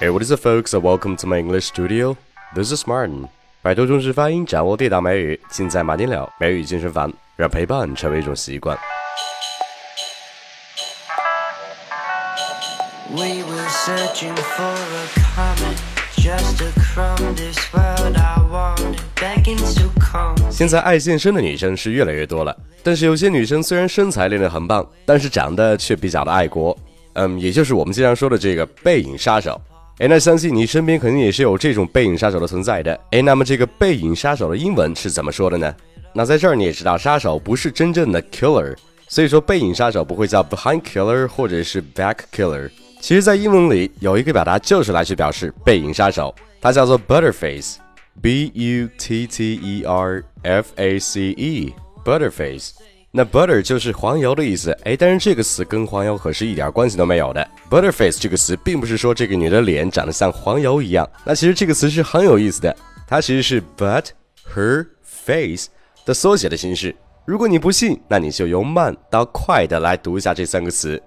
Hey, what is up, folks? Welcome to my English studio. This is Martin. 摆脱中式发音，掌握地道美语，尽在马丁了美语健身房，让陪伴成为一种习惯。We were searching for a comet, just a crumb. This world I wanted, begging to come. 现在爱健身的女生是越来越多了，但是有些女生虽然身材练得很棒，但是长得却比较的爱国。嗯，也就是我们经常说的这个背影杀手。哎，那相信你身边肯定也是有这种背影杀手的存在的。哎，那么这个背影杀手的英文是怎么说的呢？那在这儿你也知道，杀手不是真正的 killer，所以说背影杀手不会叫 behind killer 或者是 back killer。其实，在英文里有一个表达就是来去表示背影杀手，它叫做 butterface，b u t t e r f a c e，butterface。那 butter 就是黄油的意思，哎，但是这个词跟黄油可是一点关系都没有的。Butterface 这个词并不是说这个女的脸长得像黄油一样，那其实这个词是很有意思的，它其实是 but her face 的缩写的形式。如果你不信，那你就由慢到快的来读一下这三个词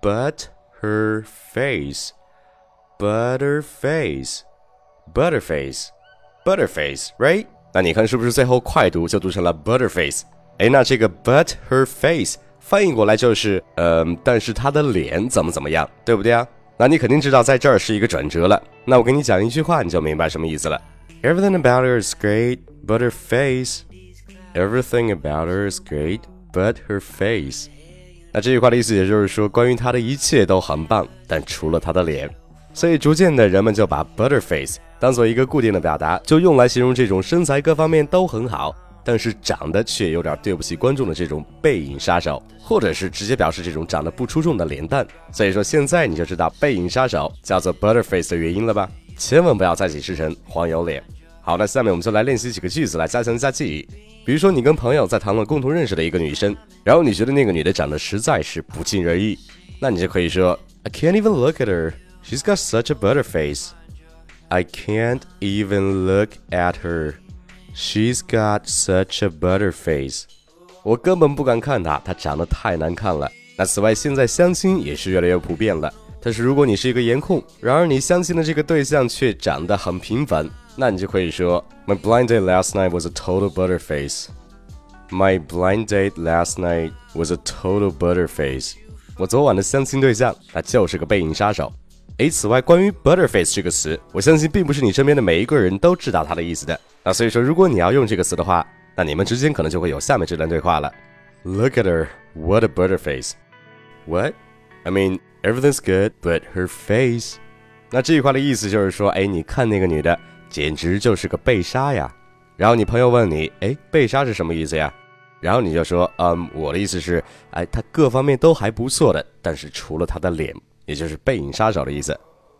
：but her face，butterface，butterface，butterface，right？那你看是不是最后快读就读成了 butterface？哎，那这个 but her face 翻译过来就是，嗯，但是她的脸怎么怎么样，对不对啊？那你肯定知道在这儿是一个转折了。那我给你讲一句话，你就明白什么意思了。Everything about her is great, but her face. Everything about her is great, but her face. 那这句话的意思也就是说，关于她的一切都很棒，但除了她的脸。所以逐渐的，人们就把 butterface 当做一个固定的表达，就用来形容这种身材各方面都很好。但是长得却有点对不起观众的这种背影杀手，或者是直接表示这种长得不出众的脸蛋。所以说现在你就知道背影杀手叫做 butterface 的原因了吧？千万不要再解释成黄油脸。好，那下面我们就来练习几个句子来加强一下记忆。比如说你跟朋友在谈论共同认识的一个女生，然后你觉得那个女的长得实在是不尽人意，那你就可以说 I can't even look at her. She's got such a butterface. I can't even look at her. She's got such a butter face，我根本不敢看她，她长得太难看了。那此外，现在相亲也是越来越普遍了。但是如果你是一个颜控，然而你相亲的这个对象却长得很平凡，那你就可以说，My blind date last night was a total butter face。My blind date last night was a total butter face。我昨晚的相亲对象，那就是个背影杀手。诶，此外，关于 butterface 这个词，我相信并不是你身边的每一个人都知道它的意思的。那所以说，如果你要用这个词的话，那你们之间可能就会有下面这段对话了。Look at her, what a butterface. What? I mean, everything's good, but her face. 那这句话的意思就是说，哎，你看那个女的，简直就是个被杀呀。然后你朋友问你，哎，被杀是什么意思呀？然后你就说，嗯，我的意思是，哎，她各方面都还不错的，但是除了她的脸。也就是背影杀手的意思。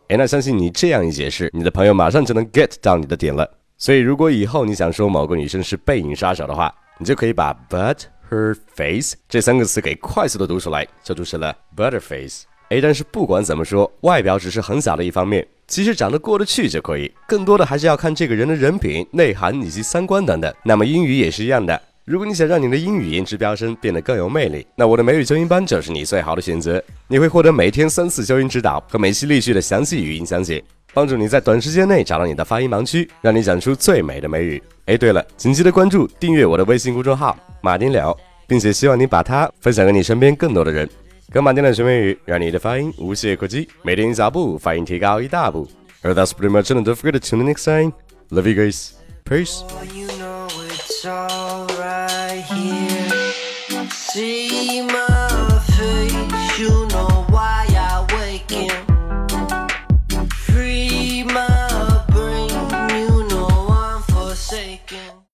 哎，那相信你这样一解释，你的朋友马上就能 get 到你的点了。所以，如果以后你想说某个女生是背影杀手的话，你就可以把 but her face 这三个词给快速的读出来，就读成了 butterface。哎，但是不管怎么说，外表只是很小的一方面，其实长得过得去就可以。更多的还是要看这个人的人品、内涵以及三观等等。那么英语也是一样的。如果你想让你的英语颜值飙升，变得更有魅力，那我的美语纠音班就是你最好的选择。你会获得每天三次纠音指导和每期例句的详细语音讲解，帮助你在短时间内找到你的发音盲区，让你讲出最美的美语。哎，对了，请记得关注订阅我的微信公众号马丁了，并且希望你把它分享给你身边更多的人。跟马丁了学美语，让你的发音无懈可击，每天一小步，发音提高一大步。